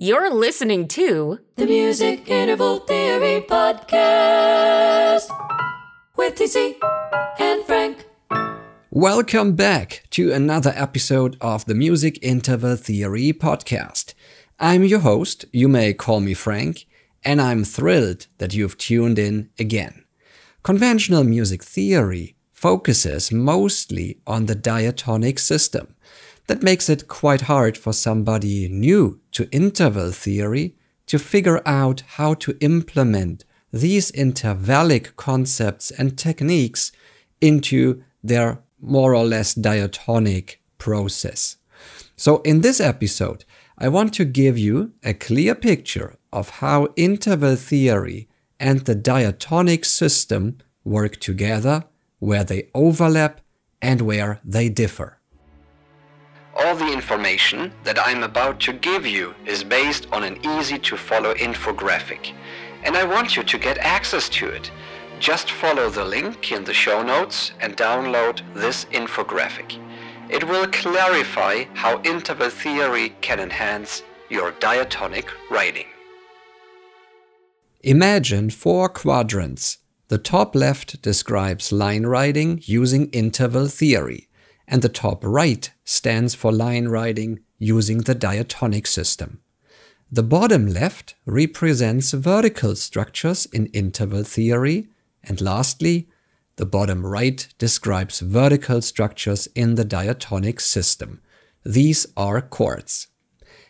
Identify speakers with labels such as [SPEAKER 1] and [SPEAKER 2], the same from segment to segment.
[SPEAKER 1] You're listening to
[SPEAKER 2] the Music Interval Theory Podcast with TC and Frank.
[SPEAKER 3] Welcome back to another episode of the Music Interval Theory Podcast. I'm your host, you may call me Frank, and I'm thrilled that you've tuned in again. Conventional music theory focuses mostly on the diatonic system. That makes it quite hard for somebody new to interval theory to figure out how to implement these intervallic concepts and techniques into their more or less diatonic process. So, in this episode, I want to give you a clear picture of how interval theory and the diatonic system work together, where they overlap, and where they differ. All the information that I'm about to give you is based on an easy to follow infographic, and I want you to get access to it. Just follow the link in the show notes and download this infographic. It will clarify how interval theory can enhance your diatonic writing. Imagine four quadrants. The top left describes line writing using interval theory, and the top right stands for line writing using the diatonic system. The bottom left represents vertical structures in interval theory, and lastly, the bottom right describes vertical structures in the diatonic system. These are chords.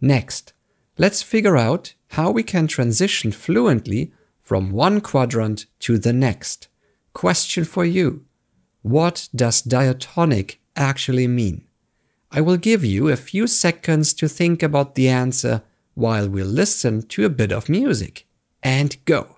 [SPEAKER 3] Next, let's figure out how we can transition fluently from one quadrant to the next. Question for you. What does diatonic actually mean? I will give you a few seconds to think about the answer while we listen to a bit of music. And go!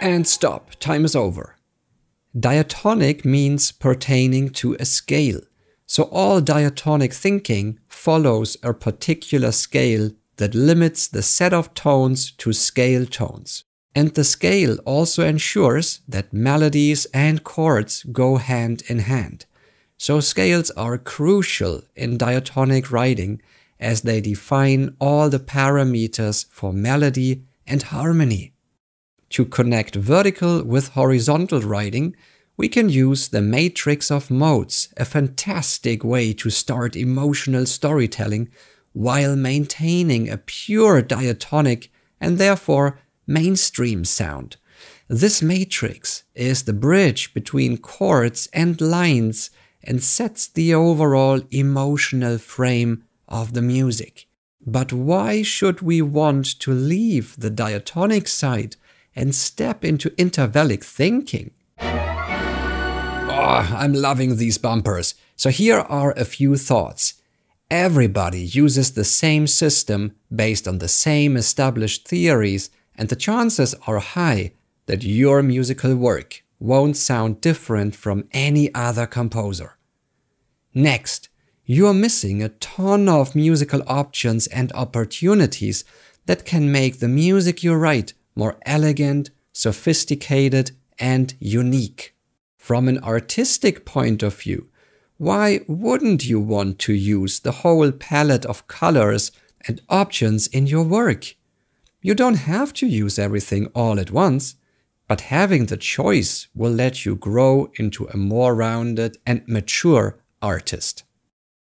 [SPEAKER 3] And stop, time is over. Diatonic means pertaining to a scale. So all diatonic thinking follows a particular scale that limits the set of tones to scale tones. And the scale also ensures that melodies and chords go hand in hand. So scales are crucial in diatonic writing as they define all the parameters for melody and harmony. To connect vertical with horizontal writing, we can use the matrix of modes, a fantastic way to start emotional storytelling while maintaining a pure diatonic and therefore mainstream sound. This matrix is the bridge between chords and lines and sets the overall emotional frame of the music. But why should we want to leave the diatonic side and step into intervallic thinking. Oh, I'm loving these bumpers. So here are a few thoughts. Everybody uses the same system based on the same established theories, and the chances are high that your musical work won't sound different from any other composer. Next, you're missing a ton of musical options and opportunities that can make the music you write more elegant, sophisticated, and unique. From an artistic point of view, why wouldn't you want to use the whole palette of colors and options in your work? You don't have to use everything all at once, but having the choice will let you grow into a more rounded and mature artist.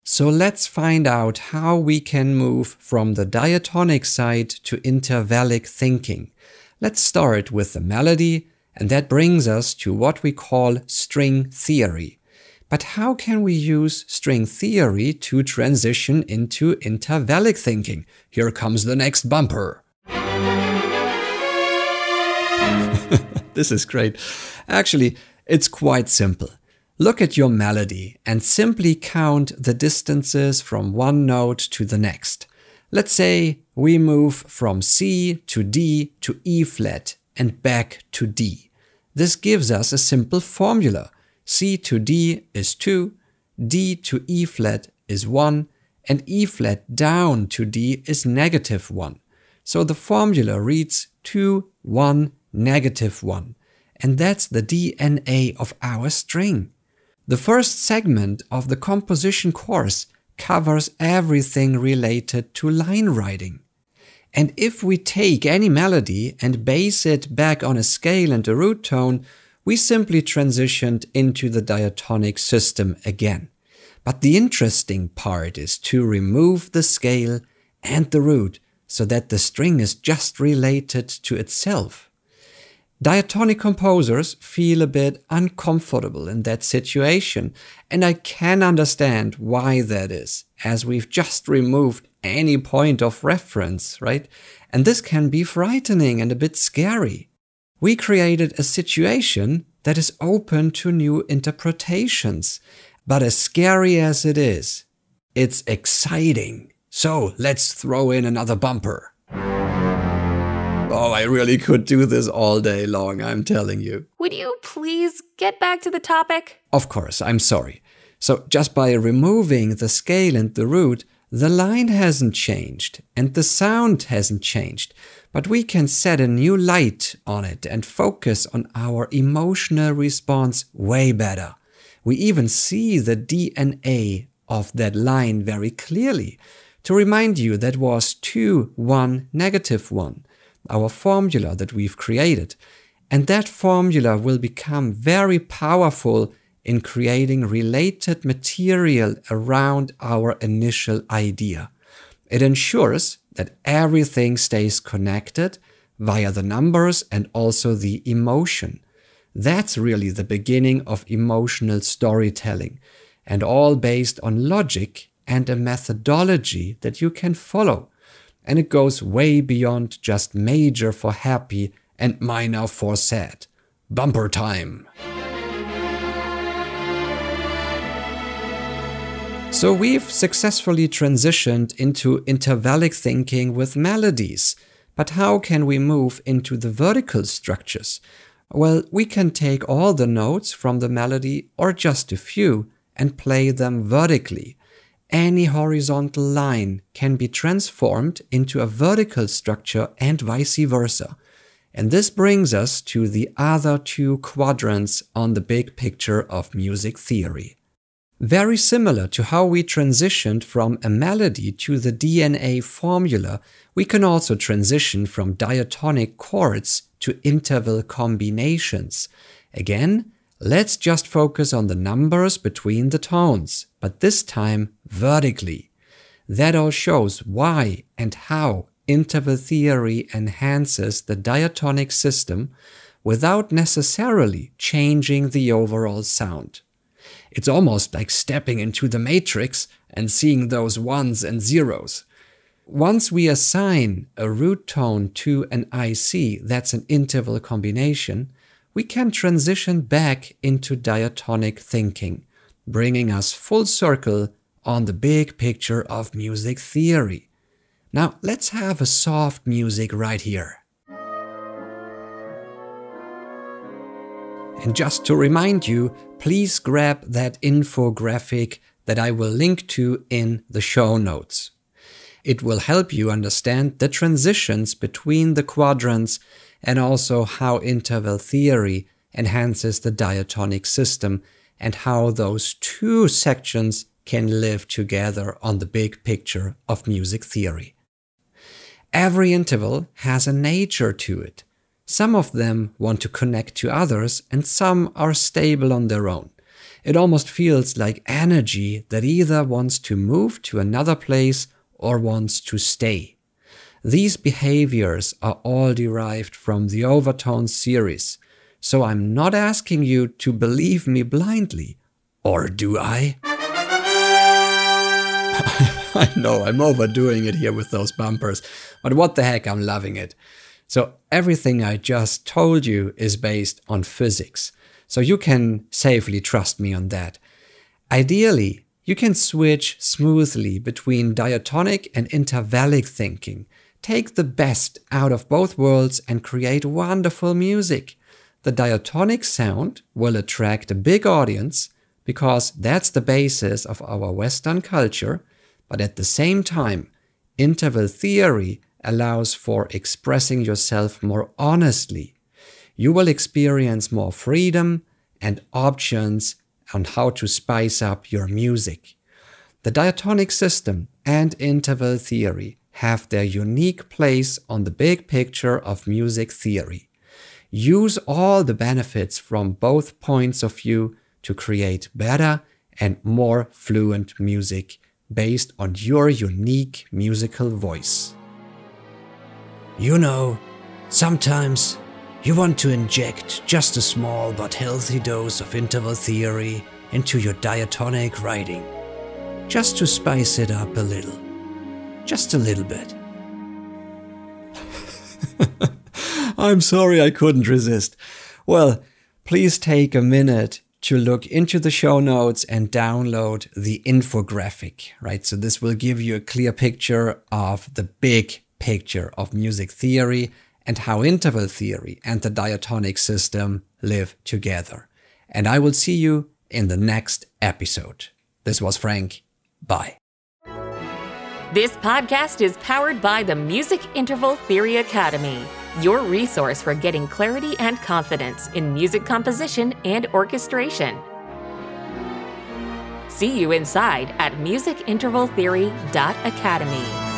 [SPEAKER 3] So let's find out how we can move from the diatonic side to intervallic thinking Let's start with the melody, and that brings us to what we call string theory. But how can we use string theory to transition into intervallic thinking? Here comes the next bumper. this is great. Actually, it's quite simple. Look at your melody and simply count the distances from one note to the next. Let's say we move from C to D to E flat and back to D. This gives us a simple formula. C to D is 2, D to E flat is 1 and E flat down to D is negative 1. So the formula reads 2, 1, negative 1. And that's the DNA of our string. The first segment of the composition course covers everything related to line writing. And if we take any melody and base it back on a scale and a root tone, we simply transitioned into the diatonic system again. But the interesting part is to remove the scale and the root so that the string is just related to itself. Diatonic composers feel a bit uncomfortable in that situation, and I can understand why that is, as we've just removed any point of reference, right? And this can be frightening and a bit scary. We created a situation that is open to new interpretations, but as scary as it is, it's exciting. So let's throw in another bumper. Oh, I really could do this all day long, I'm telling you.
[SPEAKER 1] Would you please get back to the topic?
[SPEAKER 3] Of course, I'm sorry. So, just by removing the scale and the root, the line hasn't changed and the sound hasn't changed, but we can set a new light on it and focus on our emotional response way better. We even see the DNA of that line very clearly. To remind you, that was 2, 1, negative 1 our formula that we've created. And that formula will become very powerful in creating related material around our initial idea. It ensures that everything stays connected via the numbers and also the emotion. That's really the beginning of emotional storytelling, and all based on logic and a methodology that you can follow and it goes way beyond just major for happy and minor for sad. Bumper time! So we've successfully transitioned into intervallic thinking with melodies. But how can we move into the vertical structures? Well, we can take all the notes from the melody or just a few and play them vertically any horizontal line can be transformed into a vertical structure and vice versa. And this brings us to the other two quadrants on the big picture of music theory. Very similar to how we transitioned from a melody to the DNA formula, we can also transition from diatonic chords to interval combinations. Again, Let's just focus on the numbers between the tones, but this time vertically. That all shows why and how interval theory enhances the diatonic system without necessarily changing the overall sound. It's almost like stepping into the matrix and seeing those ones and zeros. Once we assign a root tone to an IC, that's an interval combination, we can transition back into diatonic thinking, bringing us full circle on the big picture of music theory. Now, let's have a soft music right here. And just to remind you, please grab that infographic that I will link to in the show notes. It will help you understand the transitions between the quadrants and also how interval theory enhances the diatonic system and how those two sections can live together on the big picture of music theory. Every interval has a nature to it. Some of them want to connect to others, and some are stable on their own. It almost feels like energy that either wants to move to another place or wants to stay. These behaviors are all derived from the overtone series, so I'm not asking you to believe me blindly. Or do I? I know I'm overdoing it here with those bumpers, but what the heck, I'm loving it. So, everything I just told you is based on physics, so you can safely trust me on that. Ideally, you can switch smoothly between diatonic and intervallic thinking Take the best out of both worlds and create wonderful music. The diatonic sound will attract a big audience, because that's the basis of our Western culture, but at the same time, interval theory allows for expressing yourself more honestly. You will experience more freedom and options on how to spice up your music. The diatonic system and interval theory have their unique place on the big picture of music theory. Use all the benefits from both points of view to create better and more fluent music based on your unique musical voice.
[SPEAKER 4] You know, sometimes you want to inject just a small but healthy dose of interval theory into your diatonic writing, just to spice it up a little. Just a little bit.
[SPEAKER 3] I'm sorry I couldn't resist. Well, please take a minute to look into the show notes and download the infographic, right? So this will give you a clear picture of the big picture of music theory and how interval theory and the diatonic system live together. And I will see you in the next episode. This was Frank. Bye.
[SPEAKER 1] This podcast is powered by the Music Interval Theory Academy, your resource for getting clarity and confidence in music composition and orchestration. See you inside at musicintervaltheory.academy.